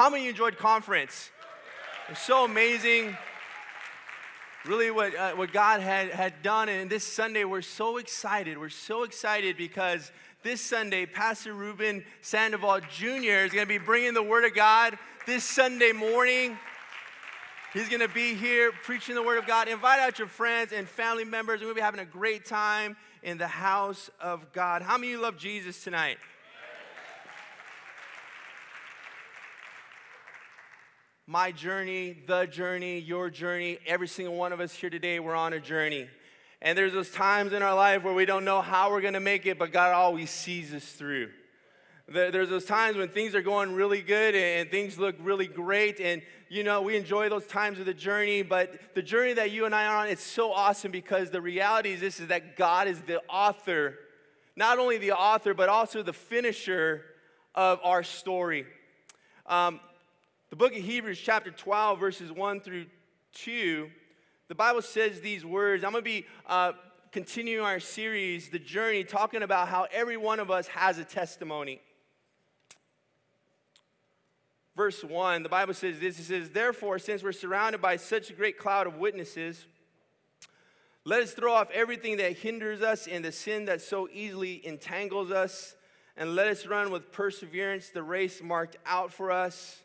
How many enjoyed conference? It was so amazing. Really, what, uh, what God had, had done. And this Sunday, we're so excited. We're so excited because this Sunday, Pastor Ruben Sandoval Jr. is going to be bringing the Word of God this Sunday morning. He's going to be here preaching the Word of God. Invite out your friends and family members. We're going to be having a great time in the house of God. How many of you love Jesus tonight? My journey, the journey, your journey, every single one of us here today, we're on a journey. And there's those times in our life where we don't know how we're going to make it, but God always sees us through. There's those times when things are going really good and things look really great, and you know, we enjoy those times of the journey, but the journey that you and I are on, it's so awesome because the reality is this is that God is the author, not only the author, but also the finisher of our story. Um, the book of Hebrews, chapter 12, verses 1 through 2, the Bible says these words. I'm going to be uh, continuing our series, The Journey, talking about how every one of us has a testimony verse 1, the Bible says this it says, Therefore, since we're surrounded by such a great cloud of witnesses, let us throw off everything that hinders us and the sin that so easily entangles us, and let us run with perseverance the race marked out for us.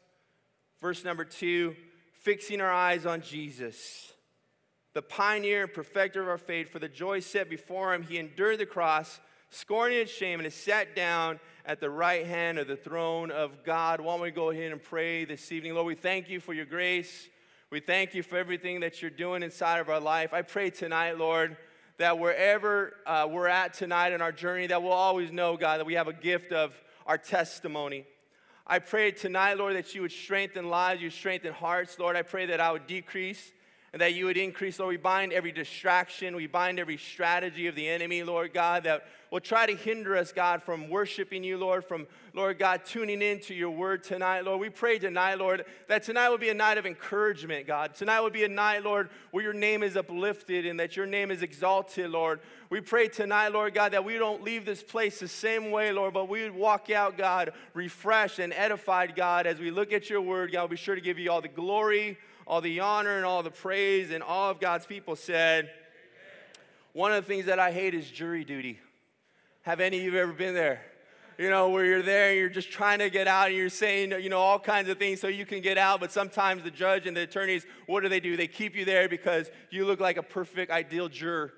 Verse number 2, fixing our eyes on Jesus, the pioneer and perfecter of our faith, for the joy set before him, he endured the cross, scorning its shame, and has sat down at the right hand of the throne of God. Why don't we go ahead and pray this evening? Lord, we thank you for your grace. We thank you for everything that you're doing inside of our life. I pray tonight, Lord, that wherever uh, we're at tonight in our journey, that we'll always know, God, that we have a gift of our testimony. I pray tonight, Lord, that you would strengthen lives, you strengthen hearts. Lord, I pray that I would decrease and that you would increase. Lord, we bind every distraction, we bind every strategy of the enemy, Lord God, that will try to hinder us, God, from worshiping you, Lord, from, Lord God, tuning into your word tonight, Lord. We pray tonight, Lord, that tonight will be a night of encouragement, God. Tonight will be a night, Lord, where your name is uplifted and that your name is exalted, Lord. We pray tonight, Lord God, that we don't leave this place the same way, Lord, but we would walk out, God, refreshed and edified, God, as we look at your word, God. We'll be sure to give you all the glory all the honor and all the praise, and all of God's people said, Amen. One of the things that I hate is jury duty. Have any of you ever been there? You know, where you're there and you're just trying to get out and you're saying, you know, all kinds of things so you can get out, but sometimes the judge and the attorneys, what do they do? They keep you there because you look like a perfect, ideal juror.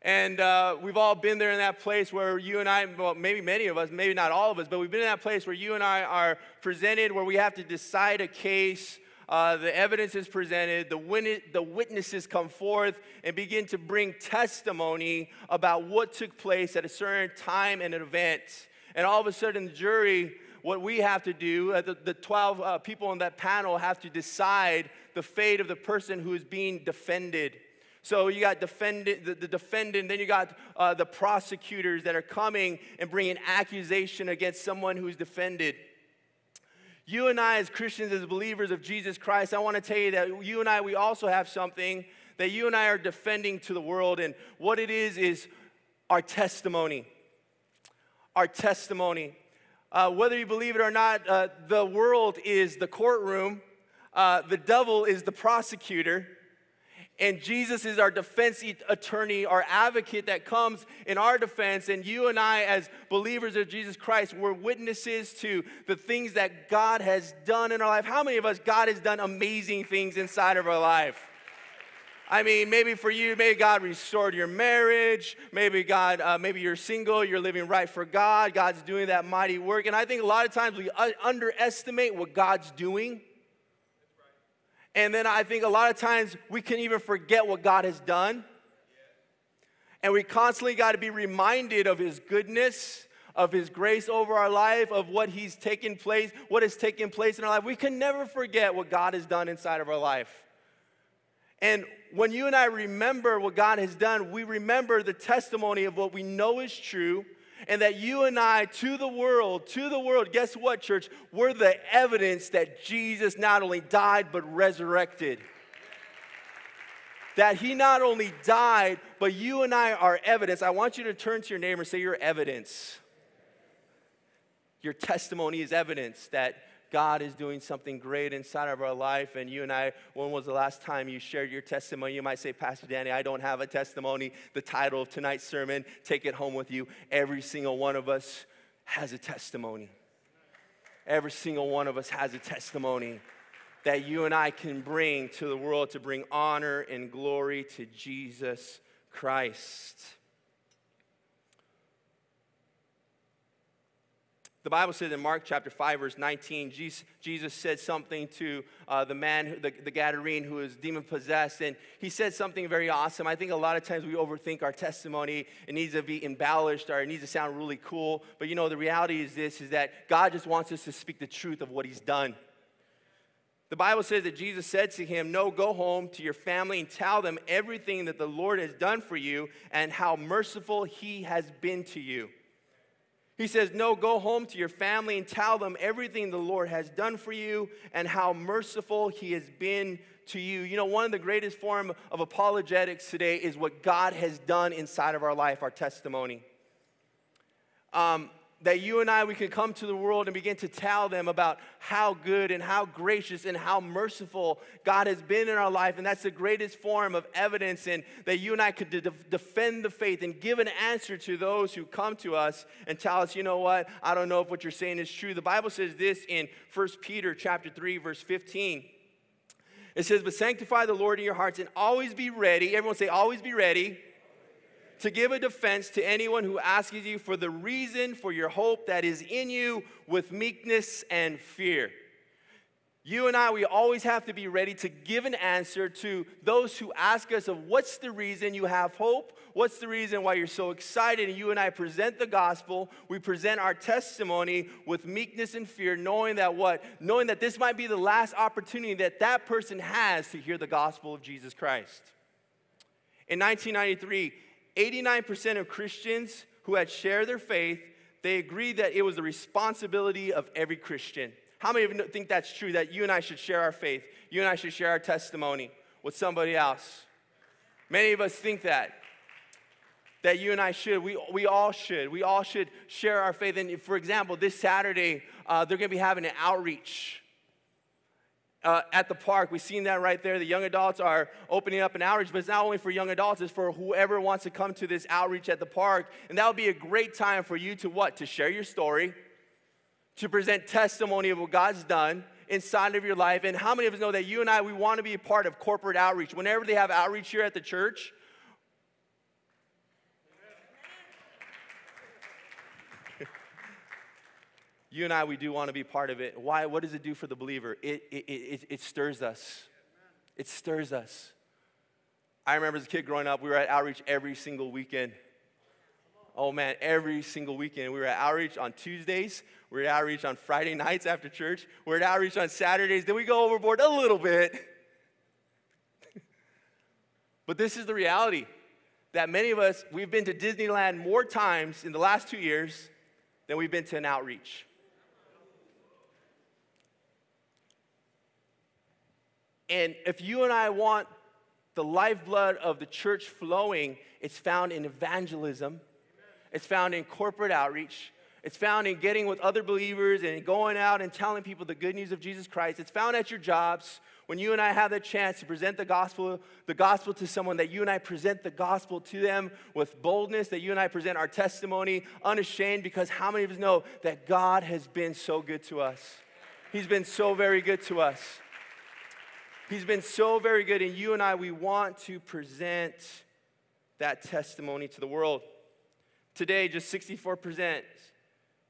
And uh, we've all been there in that place where you and I, well, maybe many of us, maybe not all of us, but we've been in that place where you and I are presented, where we have to decide a case uh, the evidence is presented, the, win- the witnesses come forth and begin to bring testimony about what took place at a certain time and an event. And all of a sudden, the jury, what we have to do, uh, the, the 12 uh, people on that panel have to decide the fate of the person who is being defended. So you got defendant, the, the defendant, then you got uh, the prosecutors that are coming and bringing accusation against someone who's defended. You and I, as Christians, as believers of Jesus Christ, I want to tell you that you and I, we also have something that you and I are defending to the world. And what it is, is our testimony. Our testimony. Uh, whether you believe it or not, uh, the world is the courtroom, uh, the devil is the prosecutor. And Jesus is our defense attorney, our advocate that comes in our defense. And you and I, as believers of Jesus Christ, we're witnesses to the things that God has done in our life. How many of us, God has done amazing things inside of our life? I mean, maybe for you, maybe God restored your marriage. Maybe God, uh, maybe you're single, you're living right for God. God's doing that mighty work. And I think a lot of times we underestimate what God's doing. And then I think a lot of times we can even forget what God has done. And we constantly got to be reminded of His goodness, of His grace over our life, of what He's taken place, what has taken place in our life. We can never forget what God has done inside of our life. And when you and I remember what God has done, we remember the testimony of what we know is true and that you and I, to the world, to the world, guess what, church? We're the evidence that Jesus not only died, but resurrected. That he not only died, but you and I are evidence. I want you to turn to your neighbor and say, You're evidence. Your testimony is evidence that God is doing something great inside of our life. And you and I, when was the last time you shared your testimony? You might say, Pastor Danny, I don't have a testimony. The title of tonight's sermon, Take It Home with You. Every single one of us has a testimony. Every single one of us has a testimony that you and I can bring to the world to bring honor and glory to Jesus Christ. The Bible says in Mark chapter 5, verse 19, Jesus, said something to uh, the man, the, the Gadarene, who was demon possessed, and he said something very awesome. I think a lot of times we overthink our testimony. It needs to be embellished or it needs to sound really cool. But you know, the reality is this is that God just wants us to speak the truth of what He's done. The Bible says that Jesus said to him, No, go home to your family and tell them everything that the Lord has done for you and how merciful He has been to you. He says, No, go home to your family and tell them everything the Lord has done for you and how merciful He has been to you. You know, one of the greatest form of apologetics today is what God has done inside of our life, our testimony. Um, that you and I, we can come to the world and begin to tell them about how good and how gracious and how merciful God has been in our life. And that's the greatest form of evidence, and that you and I could de- defend the faith and give an answer to those who come to us and tell us, you know what, I don't know if what you're saying is true. The Bible says this in 1 Peter chapter 3, verse 15. It says, But sanctify the Lord in your hearts and always be ready. Everyone say, always be ready to give a defense to anyone who asks you for the reason for your hope that is in you with meekness and fear. You and I, we always have to be ready to give an answer to those who ask us of what's the reason you have hope? What's the reason why you're so excited? And you and I present the gospel. We present our testimony with meekness and fear, knowing that what? Knowing that this might be the last opportunity that that person has to hear the gospel of Jesus Christ. In 1993, 89% of Christians who had shared their faith, they agreed that it was the responsibility of every Christian. How many of you think that's true, that you and I should share our faith? You and I should share our testimony with somebody else? Many of us think that. That you and I should. We, we all should. We all should share our faith. And for example, this Saturday, uh, they're going to be having an outreach uh, at the park. We've seen that right there. The young adults are opening up an outreach, but it's not only for young adults, it's for whoever wants to come to this outreach at the park. And that would be a great time for you to what? To share your story, to present testimony of what God's done inside of your life. And how many of us know that you and I, we want to be a part of corporate outreach? Whenever they have outreach here at the church, you and I, we do want to be part of it. Why? What does it do for the believer? It, it, it, it stirs us. It stirs us. I remember as a kid growing up, we were at outreach every single weekend. Oh man, every single weekend. We were at outreach on Tuesdays. We were at outreach on Friday nights after church. We were at outreach on Saturdays. Then we go overboard a little bit. but this is the reality that many of us, we've been to Disneyland more times in the last two years than we've been to an outreach. And if you and I want the lifeblood of the church flowing, it's found in evangelism, it's found in corporate outreach. It's found in getting with other believers and going out and telling people the good news of Jesus Christ. It's found at your jobs when you and I have the chance to present the gospel, the gospel to someone, that you and I present the gospel to them with boldness, that you and I present our testimony unashamed, because how many of us know that God has been so good to us? He's been so very good to us. He's been so very good, and you and I, we want to present that testimony to the world. Today, just 64%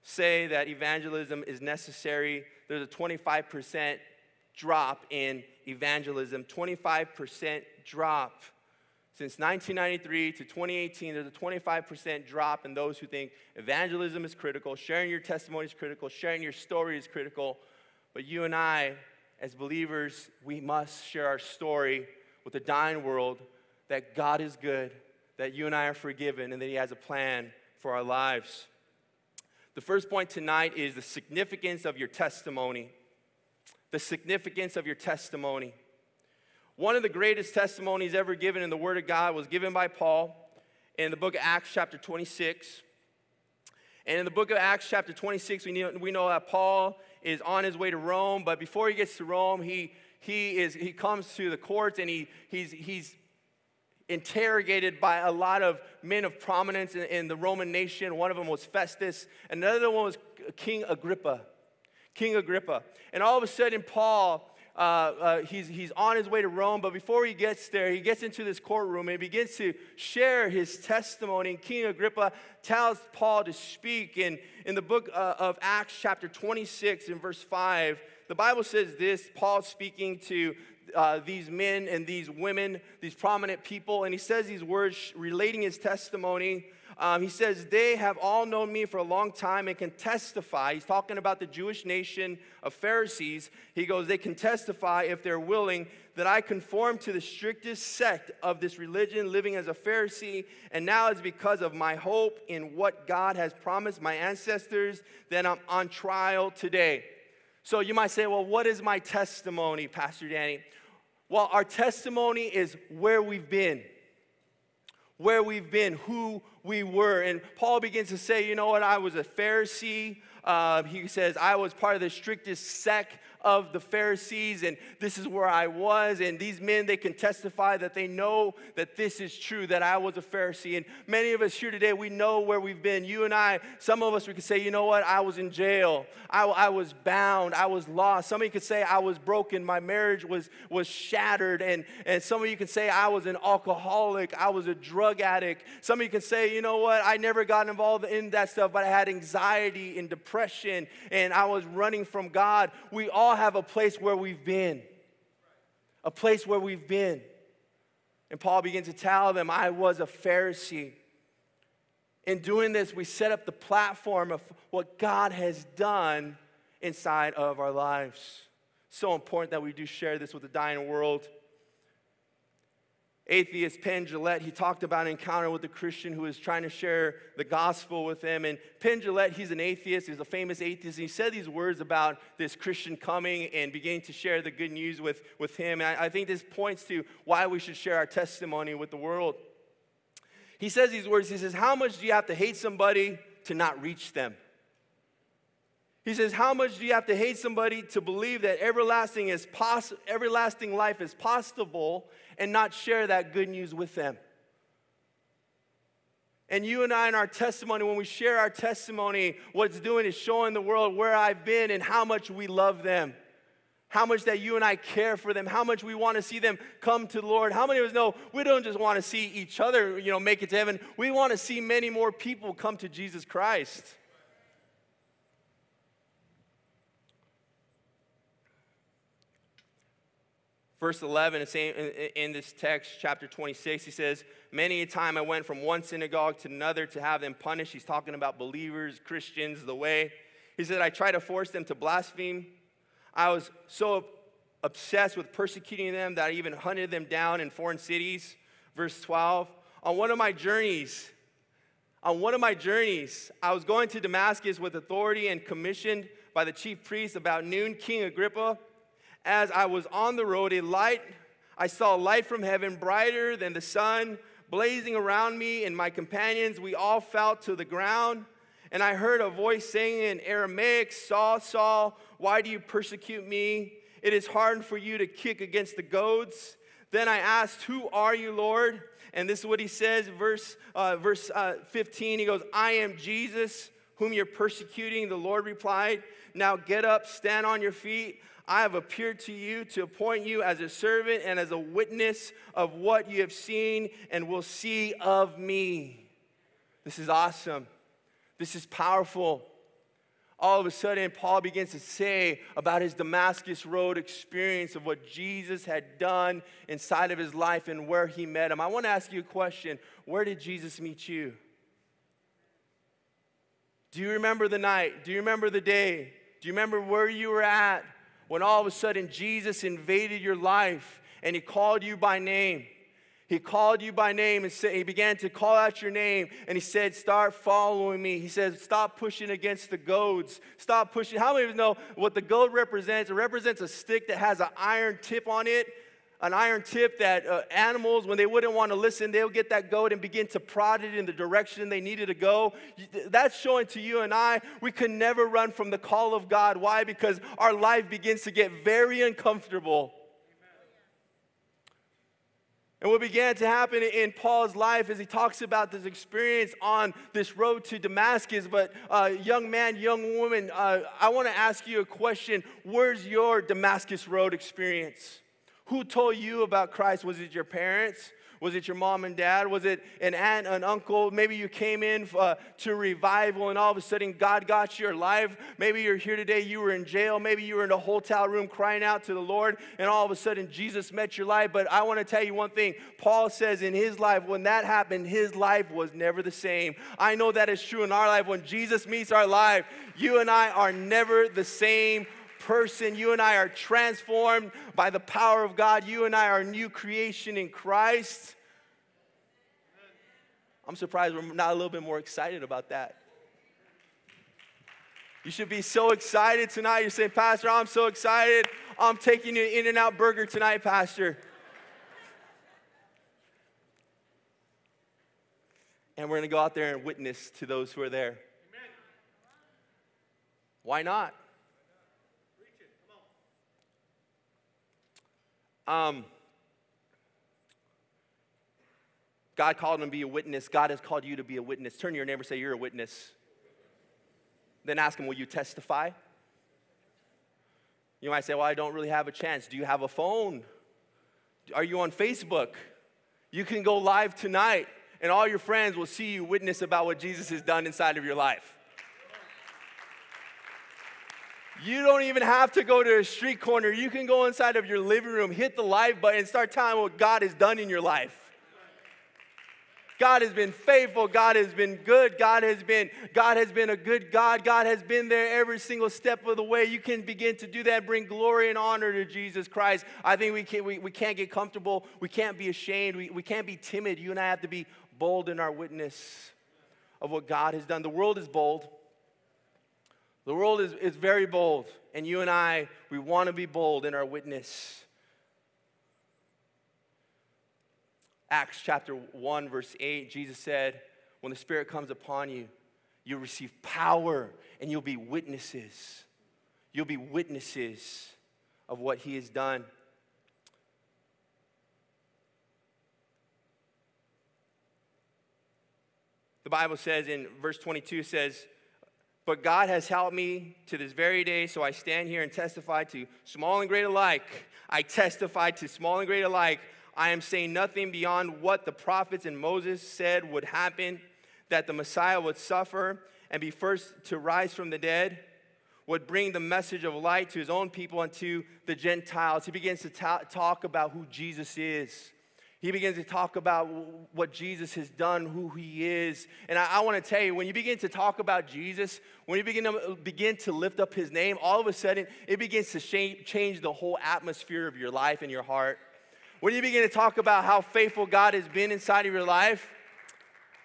say that evangelism is necessary. There's a 25% drop in evangelism, 25% drop. Since 1993 to 2018, there's a 25% drop in those who think evangelism is critical, sharing your testimony is critical, sharing your story is critical. But you and I, as believers, we must share our story with the dying world that God is good, that you and I are forgiven, and that He has a plan for our lives. The first point tonight is the significance of your testimony. The significance of your testimony. One of the greatest testimonies ever given in the Word of God was given by Paul in the book of Acts, chapter 26. And in the book of Acts, chapter 26, we know, we know that Paul is on his way to Rome, but before he gets to Rome, he, he, is, he comes to the courts and he, he's, he's interrogated by a lot of men of prominence in, in the Roman nation. One of them was Festus, another one was King Agrippa. King Agrippa. And all of a sudden, Paul uh, uh, he's, he's on his way to Rome, but before he gets there, he gets into this courtroom and begins to share his testimony. And King Agrippa tells Paul to speak. And in the book uh, of Acts, chapter 26, in verse 5, the Bible says this Paul speaking to uh, these men and these women, these prominent people, and he says these words relating his testimony. Um, he says, They have all known me for a long time and can testify. He's talking about the Jewish nation of Pharisees. He goes, They can testify if they're willing that I conform to the strictest sect of this religion, living as a Pharisee. And now it's because of my hope in what God has promised my ancestors that I'm on trial today. So you might say, Well, what is my testimony, Pastor Danny? Well, our testimony is where we've been where we've been, who we were. And Paul begins to say, you know what, I was a Pharisee. Uh, he says, I was part of the strictest sect of the Pharisees, and this is where I was. And these men, they can testify that they know that this is true, that I was a Pharisee. And many of us here today, we know where we've been. You and I, some of us, we could say, you know what, I was in jail, I, I was bound, I was lost. Some of you could say, I was broken, my marriage was, was shattered. And, and some of you could say, I was an alcoholic, I was a drug addict. Some of you can say, you know what, I never got involved in that stuff, but I had anxiety and depression, and I was running from God. We all all have a place where we've been. A place where we've been. And Paul begins to tell them, I was a Pharisee. In doing this, we set up the platform of what God has done inside of our lives. So important that we do share this with the dying world atheist Penn Jillette, he talked about an encounter with a Christian who was trying to share the gospel with him. And Penn Jillette, he's an atheist, he's a famous atheist. And he said these words about this Christian coming and beginning to share the good news with, with him. And I, I think this points to why we should share our testimony with the world. He says these words He says, How much do you have to hate somebody to not reach them? He says, How much do you have to hate somebody to believe that everlasting, is poss- everlasting life is possible and not share that good news with them? And you and I, in our testimony, when we share our testimony, what it's doing is showing the world where I've been and how much we love them. How much that you and I care for them, how much we want to see them come to the Lord. How many of us know we don't just want to see each other, you know, make it to heaven. We want to see many more people come to Jesus Christ. Verse 11, in this text, chapter 26, he says, Many a time I went from one synagogue to another to have them punished. He's talking about believers, Christians, the way. He said, I tried to force them to blaspheme. I was so obsessed with persecuting them that I even hunted them down in foreign cities. Verse 12, on one of my journeys, on one of my journeys, I was going to Damascus with authority and commissioned by the chief priest about noon. King Agrippa as I was on the road, a light, I saw light from heaven brighter than the sun, blazing around me and my companions. We all fell to the ground. And I heard a voice saying in Aramaic, Saul, Saul, why do you persecute me? It is hard for you to kick against the goads. Then I asked, Who are you, Lord? And this is what he says, verse, uh, verse uh, 15. He goes, I am Jesus, whom you're persecuting. The Lord replied, Now get up, stand on your feet. I have appeared to you to appoint you as a servant and as a witness of what you have seen and will see of me. This is awesome. This is powerful. All of a sudden, Paul begins to say about his Damascus Road experience of what Jesus had done inside of his life and where he met him. I want to ask you a question Where did Jesus meet you? Do you remember the night? Do you remember the day? Do you remember where you were at? when all of a sudden Jesus invaded your life and he called you by name. He called you by name and said, he began to call out your name and he said, Start following me. He said, Stop pushing against the goads. Stop pushing. How many of you know what the goad represents? It represents a stick that has an iron tip on it. An iron tip that uh, animals, when they wouldn't want to listen, they'll get that goad and begin to prod it in the direction they needed to go. That's showing to you and I, we can never run from the call of God. Why? Because our life begins to get very uncomfortable. And what began to happen in Paul's life as he talks about this experience on this road to Damascus. But, uh, young man, young woman, uh, I want to ask you a question. Where's your Damascus Road experience? Who told you about Christ? Was it your parents? Was it your mom and dad? Was it an aunt, an uncle? Maybe you came in uh, to revival and all of a sudden God got your life. Maybe you're here today, you were in jail. Maybe you were in a hotel room crying out to the Lord and all of a sudden Jesus met your life. But I want to tell you one thing Paul says in his life, when that happened, his life was never the same. I know that is true in our life. When Jesus meets our life, you and I are never the same person. You and I are transformed by the power of God. You and I are a new creation in Christ. I'm surprised we're not a little bit more excited about that. You should be so excited tonight. You're saying, Pastor, I'm so excited. I'm taking you to In N Out Burger tonight, Pastor. And we're going to go out there and witness to those who are there. Amen. Why not? Um, God called him to be a witness. God has called you to be a witness. Turn to your neighbor say, You're a witness. Then ask him, Will you testify? You might say, Well, I don't really have a chance. Do you have a phone? Are you on Facebook? You can go live tonight, and all your friends will see you witness about what Jesus has done inside of your life. You don't even have to go to a street corner. You can go inside of your living room, hit the live button, and start telling what God has done in your life. God has been faithful. God has been good. God has been, God has been a good God. God has been there every single step of the way. You can begin to do that, bring glory and honor to Jesus Christ. I think we, can, we, we can't get comfortable. We can't be ashamed. We, we can't be timid. You and I have to be bold in our witness of what God has done. The world is bold. The world is, is very bold, and you and I, we want to be bold in our witness. Acts chapter 1, verse 8, Jesus said, When the Spirit comes upon you, you'll receive power and you'll be witnesses. You'll be witnesses of what He has done. The Bible says in verse 22 says, but God has helped me to this very day, so I stand here and testify to small and great alike. I testify to small and great alike. I am saying nothing beyond what the prophets and Moses said would happen that the Messiah would suffer and be first to rise from the dead, would bring the message of light to his own people and to the Gentiles. He begins to ta- talk about who Jesus is he begins to talk about what Jesus has done, who he is. And I, I want to tell you, when you begin to talk about Jesus, when you begin to uh, begin to lift up his name, all of a sudden it begins to shape, change the whole atmosphere of your life and your heart. When you begin to talk about how faithful God has been inside of your life,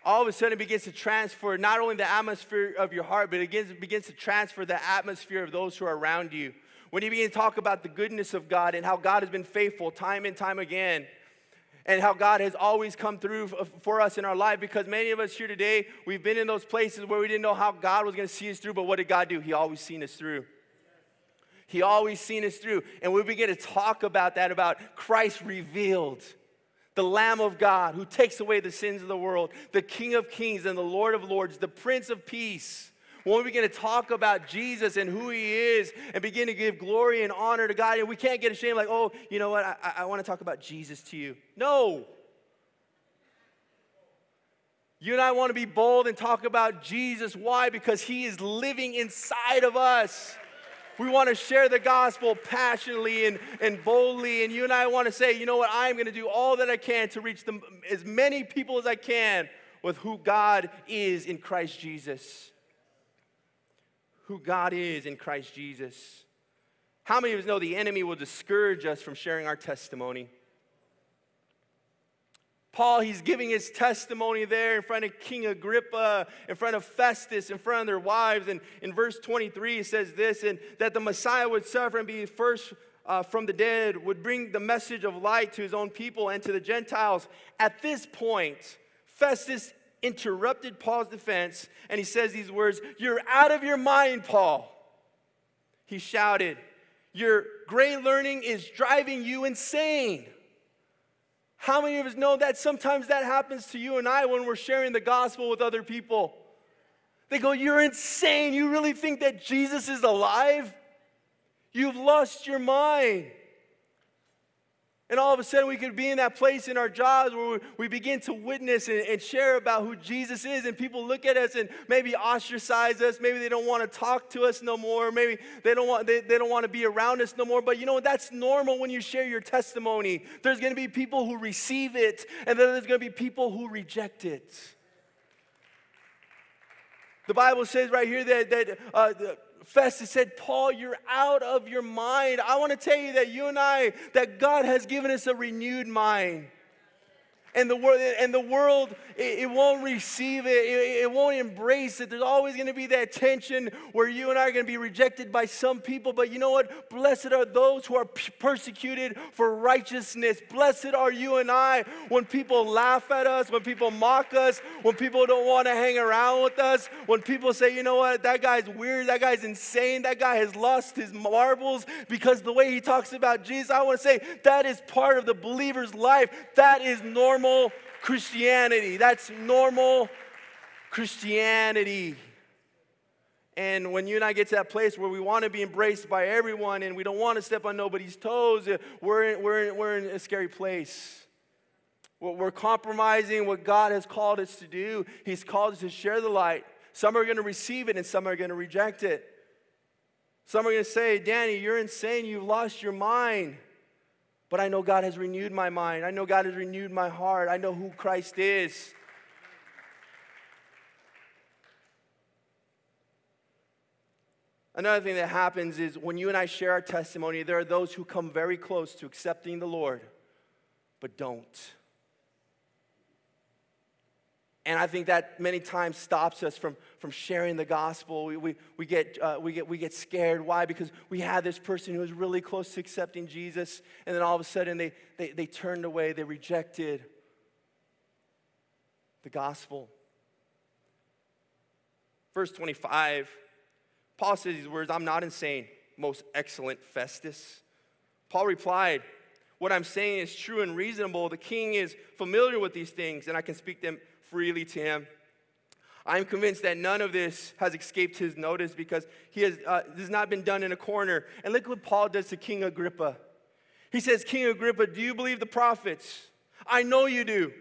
all of a sudden it begins to transfer not only the atmosphere of your heart, but it begins, begins to transfer the atmosphere of those who are around you. When you begin to talk about the goodness of God and how God has been faithful time and time again, and how God has always come through for us in our life because many of us here today, we've been in those places where we didn't know how God was going to see us through, but what did God do? He always seen us through. He always seen us through. And we begin to talk about that, about Christ revealed, the Lamb of God who takes away the sins of the world, the King of kings and the Lord of lords, the Prince of peace when we begin to talk about Jesus and who he is and begin to give glory and honor to God, and we can't get ashamed like, oh, you know what, I, I want to talk about Jesus to you. No. You and I want to be bold and talk about Jesus. Why? Because he is living inside of us. We want to share the gospel passionately and, and boldly. And you and I want to say, you know what? I'm going to do all that I can to reach them, as many people as I can with who God is in Christ Jesus who God is in Christ Jesus. How many of us know the enemy will discourage us from sharing our testimony? Paul, he's giving his testimony there in front of King Agrippa, in front of Festus, in front of their wives. And in verse 23, he says this and that the Messiah would suffer and be first uh, from the dead, would bring the message of light to his own people and to the Gentiles. At this point, Festus interrupted Paul's defense and he says these words You're out of your mind, Paul. He shouted, Your great learning is driving you insane. How many of us know that sometimes that happens to you and I when we're sharing the gospel with other people? They go, You're insane. You really think that Jesus is alive? You've lost your mind. And all of a sudden, we could be in that place in our jobs where we begin to witness and, share about who Jesus is, and people look at us and maybe ostracize us. Maybe they don't want to talk to us no more. Maybe they don't want they, they don't want to be around us no more. But you know what? that's normal when you share your testimony. There's going to be people who receive it, and then there's going to be people who reject it. The Bible says right here that that. Uh, Festus said, Paul, you're out of your mind. I want to tell you that you and I, that God has given us a renewed mind and the world and the world it, it won't receive it, it, it won't embrace it. There's always going to be that tension where you and i are going to be rejected by some people but you know what? Blessed are those who are persecuted for righteousness. Blessed are you and i when people laugh at us when people mock us when people don't want to hang around with us when people say you know what? That guy's weird that guy's insane that guy has lost his marbles because the way he talks about jesus i want to say that is part of the believer's life. That is normal normal Christianity. That's normal Christianity. And when you and I get to that place where we want to be embraced by everyone and we don't want to step on nobody's toes, uh, we're in, we're in, we're in a scary place. We're compromising what God has called us to do. He's called us to share the light. Some are going to receive it and some are going to reject it. Some are going to say, Danny, you're insane. You've lost your mind. But I know God has renewed my mind. I know God has renewed my heart. I know who Christ is. Another thing that happens is when you and I share our testimony, there are those who come very close to accepting the Lord, but don't. And I think that many times stops us from, from sharing the gospel. We, we, we, get, uh, we, get, we get scared. Why? Because we had this person who was really close to accepting Jesus, and then all of a sudden they, they, they turned away, they rejected the gospel. Verse 25, Paul says these words I'm not insane, most excellent Festus. Paul replied, What I'm saying is true and reasonable. The king is familiar with these things, and I can speak them freely to him. I'm convinced that none of this has escaped his notice because he has, uh, this has not been done in a corner. And look what Paul does to King Agrippa. He says, King Agrippa, do you believe the prophets? I know you do.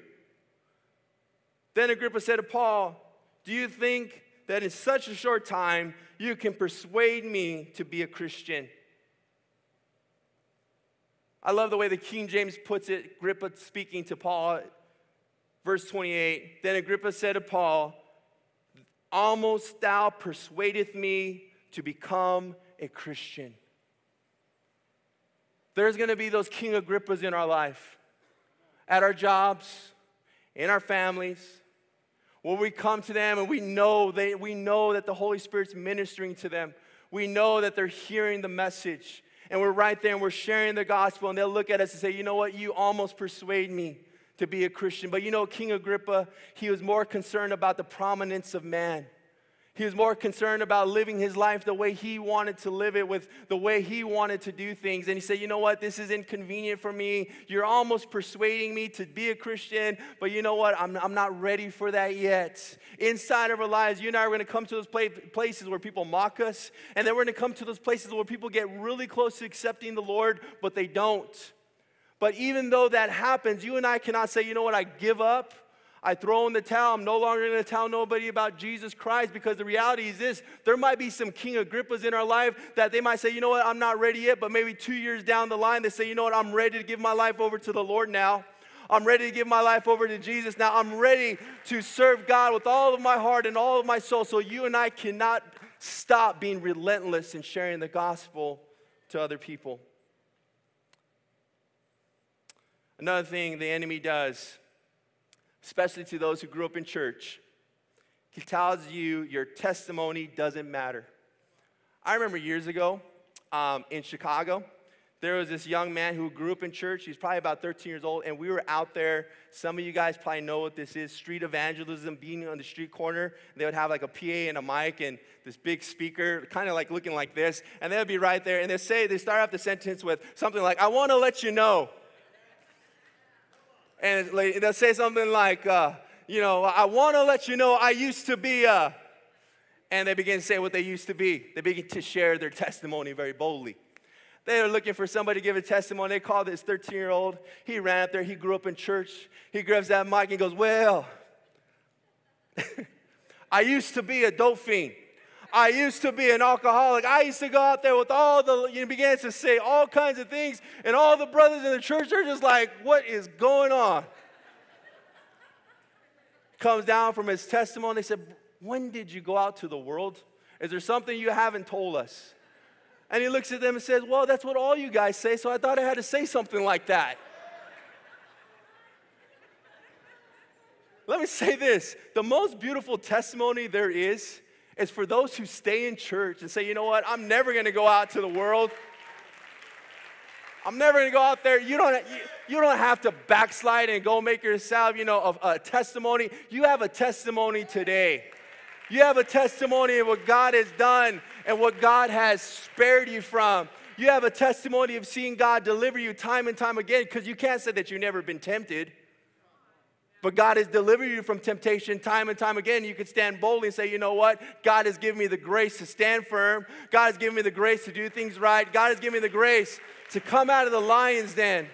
Then Agrippa said to Paul, Do you think that in such a short time you can persuade me to be a Christian? I love the way the King James puts it, Agrippa speaking to Paul. Verse 28 Then Agrippa said to Paul, Almost thou persuadeth me to become a Christian. There's gonna be those King Agrippas in our life, at our jobs, in our families, where we come to them and we know, they, we know that the Holy Spirit's ministering to them. We know that they're hearing the message. And we're right there and we're sharing the gospel, and they'll look at us and say, You know what? You almost persuade me to be a Christian. But you know, King Agrippa, he was more concerned about the prominence of man. He was more concerned about living his life the way he wanted to live it, with the way he wanted to do things. And he said, You know what? This is inconvenient for me. You're almost persuading me to be a Christian, but you know what? I'm, I'm not ready for that yet. Inside of our lives, you and I are going to come to those places where people mock us, and then we're going to come to those places where people get really close to accepting the Lord, but they don't. But even though that happens, you and I cannot say, you know what, I give up. I throw in the towel. I'm no longer going to tell nobody about Jesus Christ because the reality is this there might be some King Agrippas in our life that they might say, you know what, I'm not ready yet. But maybe two years down the line, they say, you know what, I'm ready to give my life over to the Lord now. I'm ready to give my life over to Jesus now. I'm ready to serve God with all of my heart and all of my soul. So you and I cannot stop being relentless in sharing the gospel to other people. Another thing the enemy does, especially to those who grew up in church, he tells you your testimony doesn't matter. I remember years ago um, in Chicago, there was this young man who grew up in church. He's probably about 13 years old, and we were out there. Some of you guys probably know what this is street evangelism, being on the street corner. They would have like a PA and a mic and this big speaker, kind of like looking like this, and they would be right there. And they say, they start off the sentence with something like, I want to let you know. And they'll say something like, uh, you know, I want to let you know I used to be a. And they begin to say what they used to be. They begin to share their testimony very boldly. They are looking for somebody to give a testimony. They call this 13 year old. He ran up there. He grew up in church. He grabs that mic and goes, Well, I used to be a dope fiend. I used to be an alcoholic. I used to go out there with all the, you know, began to say all kinds of things, and all the brothers in the church they're just like, What is going on? Comes down from his testimony. They said, When did you go out to the world? Is there something you haven't told us? And he looks at them and says, Well, that's what all you guys say, so I thought I had to say something like that. Let me say this the most beautiful testimony there is is for those who stay in church and say, you know what, I'm never gonna go out to the world. I'm never gonna go out there. You don't, you, you don't have to backslide and go make yourself, you know, a, a testimony. You have a testimony today. You have a testimony of what God has done and what God has spared you from. You have a testimony of seeing God deliver you time and time again because you can't say that you've never been tempted. But God has delivered you from temptation time and time again. You can stand boldly and say, you know what? God has given me the grace to stand firm. God has given me the grace to do things right. God has given me the grace to come out of the lion's den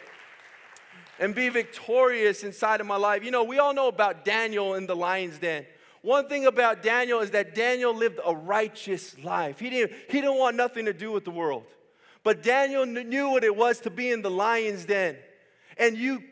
and be victorious inside of my life. You know, we all know about Daniel in the lion's den. One thing about Daniel is that Daniel lived a righteous life. He didn't, he didn't want nothing to do with the world. But Daniel knew what it was to be in the lion's den. And you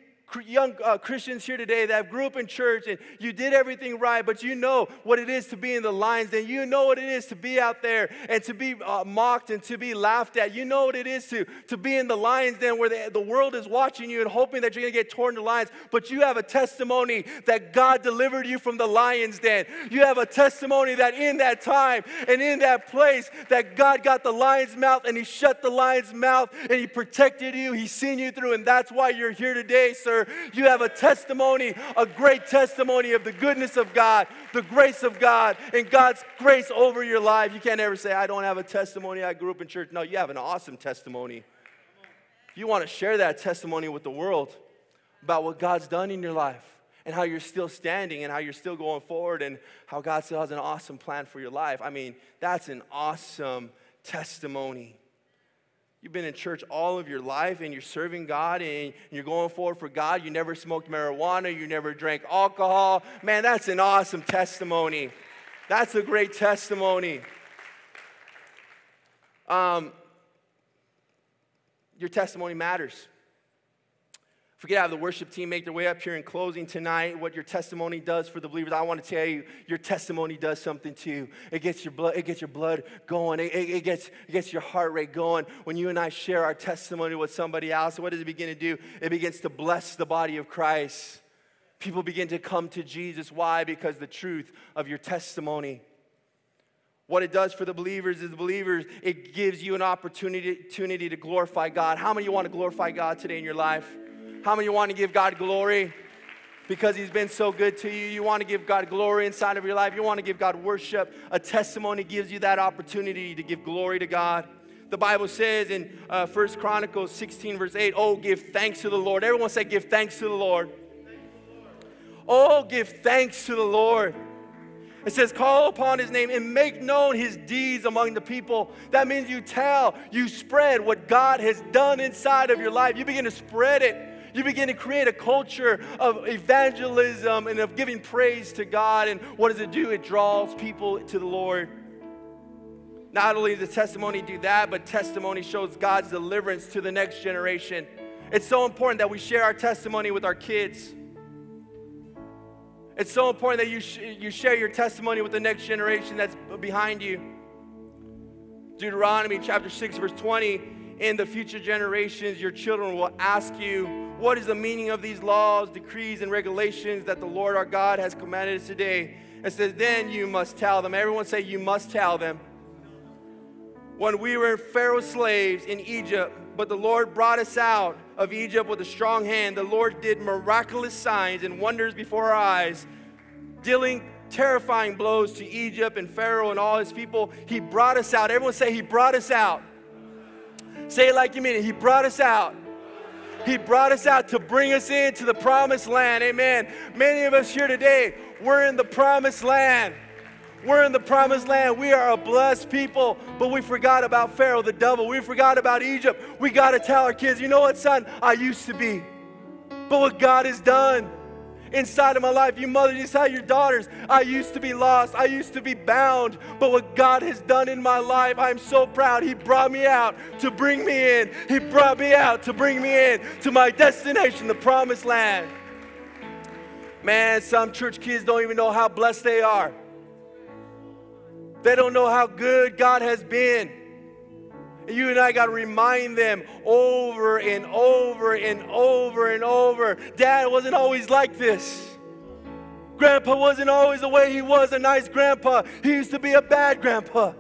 young uh, Christians here today that grew up in church and you did everything right, but you know what it is to be in the lines, and you know what it is to be out there and to be uh, mocked and to be laughed at. You know what it is to, to be in the lion's den where the, the world is watching you and hoping that you're going to get torn to lines, but you have a testimony that God delivered you from the lion's den. You have a testimony that in that time and in that place that God got the lion's mouth and he shut the lion's mouth and he protected you. He's seen you through, and that's why you're here today, sir you have a testimony, a great testimony of the goodness of God, the grace of God, and God's grace over your life. You can't ever say, I don't have a testimony. I grew up in church. No, you have an awesome testimony. You want to share that testimony with the world about what God's done in your life and how you're still standing and how you're still going forward and how God still has an awesome plan for your life. I mean, that's an awesome testimony. You've been in church all of your life and you're serving God and you're going forward for God. You never smoked marijuana, you never drank alcohol. Man, that's an awesome testimony. That's a great testimony. Um, your testimony matters. Forget have the worship team make their way up here in closing tonight, what your testimony does for the believers. I want to tell you, your testimony does something too. It gets your blood, it gets your blood going. It, it, it, gets, it gets your heart rate going. When you and I share our testimony with somebody else, what does it begin to do? It begins to bless the body of Christ. People begin to come to Jesus. Why? Because the truth of your testimony. What it does for the believers is the believers, it gives you an opportunity, opportunity to glorify God. How many of you want to glorify God today in your life? How many want to give God glory? Because He's been so good to you. You want to give God glory inside of your life. You want to give God worship. A testimony gives you that opportunity to give glory to God. The Bible says in uh, 1 Chronicles 16, verse 8, Oh, give thanks to the Lord. Everyone say, Give thanks to the Lord. Oh, give thanks to the Lord. It says, Call upon his name and make known his deeds among the people. That means you tell, you spread what God has done inside of your life. You begin to spread it. You begin to create a culture of evangelism and of giving praise to God. And what does it do? It draws people to the Lord. Not only does testimony do that, but testimony shows God's deliverance to the next generation. It's so important that we share our testimony with our kids. It's so important that you, sh- you share your testimony with the next generation that's behind you. Deuteronomy chapter 6, verse 20 In the future generations, your children will ask you, what is the meaning of these laws, decrees, and regulations that the Lord our God has commanded us today? It says, Then you must tell them. Everyone say, You must tell them. When we were Pharaoh's slaves in Egypt, but the Lord brought us out of Egypt with a strong hand. The Lord did miraculous signs and wonders before our eyes, dealing terrifying blows to Egypt and Pharaoh and all his people. He brought us out. Everyone say, He brought us out. Say it like you mean it. He brought us out. He brought us out to bring us into the promised land. Amen. Many of us here today, we're in the promised land. We're in the promised land. We are a blessed people, but we forgot about Pharaoh, the devil. We forgot about Egypt. We got to tell our kids, you know what, son? I used to be. But what God has done, inside of my life. You mothers, inside your daughters, I used to be lost. I used to be bound. But what God has done in my life, I'm so proud. He brought me out to bring me in. He brought me out to bring me in to my destination, the promised land. Man, some church kids don't even know how blessed they are. They don't know how good God has been. You and I got to remind them over and over and over and over. Dad wasn't always like this. Grandpa wasn't always the way he was, a nice grandpa. He used to be a bad grandpa.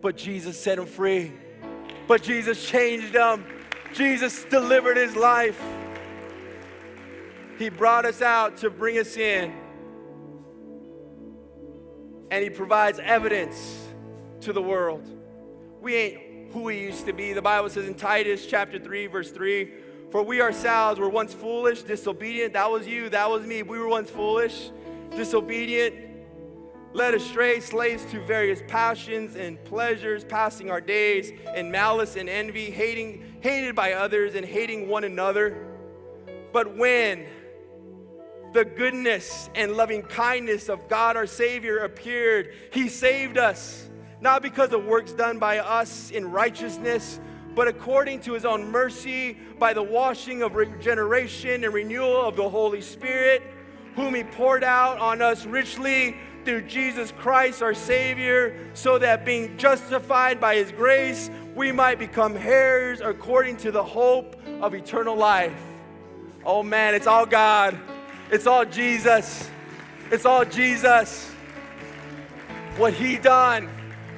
But Jesus set him free. But Jesus changed him. Jesus delivered his life. He brought us out to bring us in. And he provides evidence to the world. We ain't who we used to be. The Bible says in Titus chapter 3, verse 3 For we ourselves were once foolish, disobedient. That was you, that was me. We were once foolish, disobedient, led astray, slaves to various passions and pleasures, passing our days in malice and envy, hating, hated by others and hating one another. But when the goodness and loving kindness of God our Savior appeared, He saved us not because of works done by us in righteousness, but according to his own mercy, by the washing of regeneration and renewal of the Holy Spirit, whom he poured out on us richly through Jesus Christ our Savior, so that being justified by his grace, we might become heirs according to the hope of eternal life. Oh man, it's all God. It's all Jesus. It's all Jesus. What he done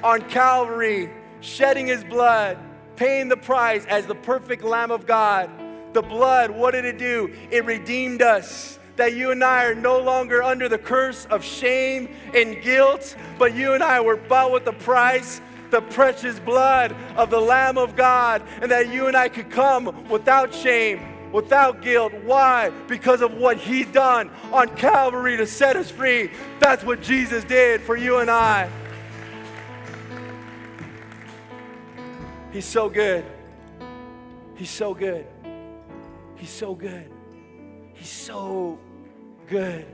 on Calvary, shedding his blood, paying the price as the perfect Lamb of God. The blood, what did it do? It redeemed us. That you and I are no longer under the curse of shame and guilt, but you and I were bought with the price the precious blood of the Lamb of God, and that you and I could come without shame, without guilt. Why? Because of what He done on Calvary to set us free. That's what Jesus did for you and I. He's so good. He's so good. He's so good. He's so good.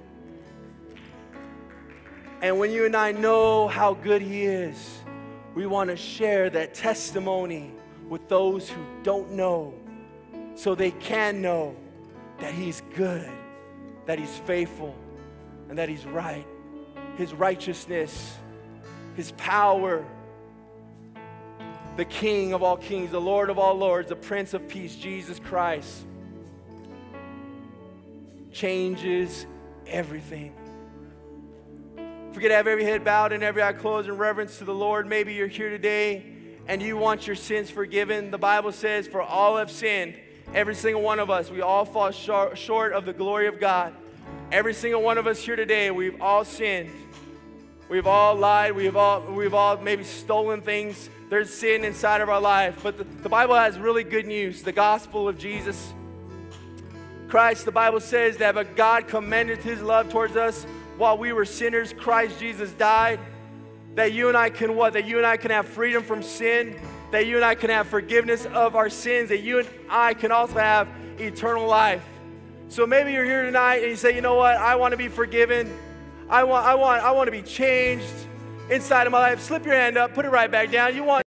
And when you and I know how good He is, we want to share that testimony with those who don't know so they can know that He's good, that He's faithful, and that He's right. His righteousness, His power, the King of all kings, the Lord of all lords, the Prince of peace, Jesus Christ, changes everything. Forget to have every head bowed and every eye closed in reverence to the Lord. Maybe you're here today and you want your sins forgiven. The Bible says, For all have sinned, every single one of us, we all fall short of the glory of God. Every single one of us here today, we've all sinned. We've all lied. We've all, we've all maybe stolen things there's sin inside of our life. But the, the Bible has really good news the gospel of Jesus Christ. The Bible says that but God commended his love towards us while we were sinners. Christ Jesus died. That you and I can what? That you and I can have freedom from sin. That you and I can have forgiveness of our sins. That you and I can also have eternal life. So maybe you're here tonight and you say, you know what? I want to be forgiven. I want, I want, I want to be changed inside of my life. Slip your hand up, put it right back down. You want